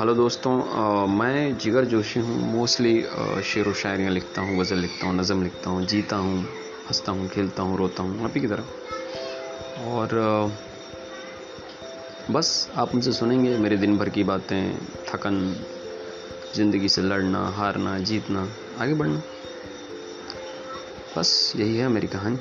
Hello दोस्तों आ, मैं जिगर जोशी हूँ। मोस्टली शेर व शायरियाँ लिखता हूँ गज़ल लिखता हूँ नज़म लिखता हूँ जीता हूँ हंसता हूँ खेलता हूँ रोता हूँ आप ही की तरह। और आ, बस आप मुझसे सुनेंगे मेरे दिन भर की बातें थकन ज़िंदगी से लड़ना हारना जीतना आगे बढ़ना। बस यही है मेरी कहानी।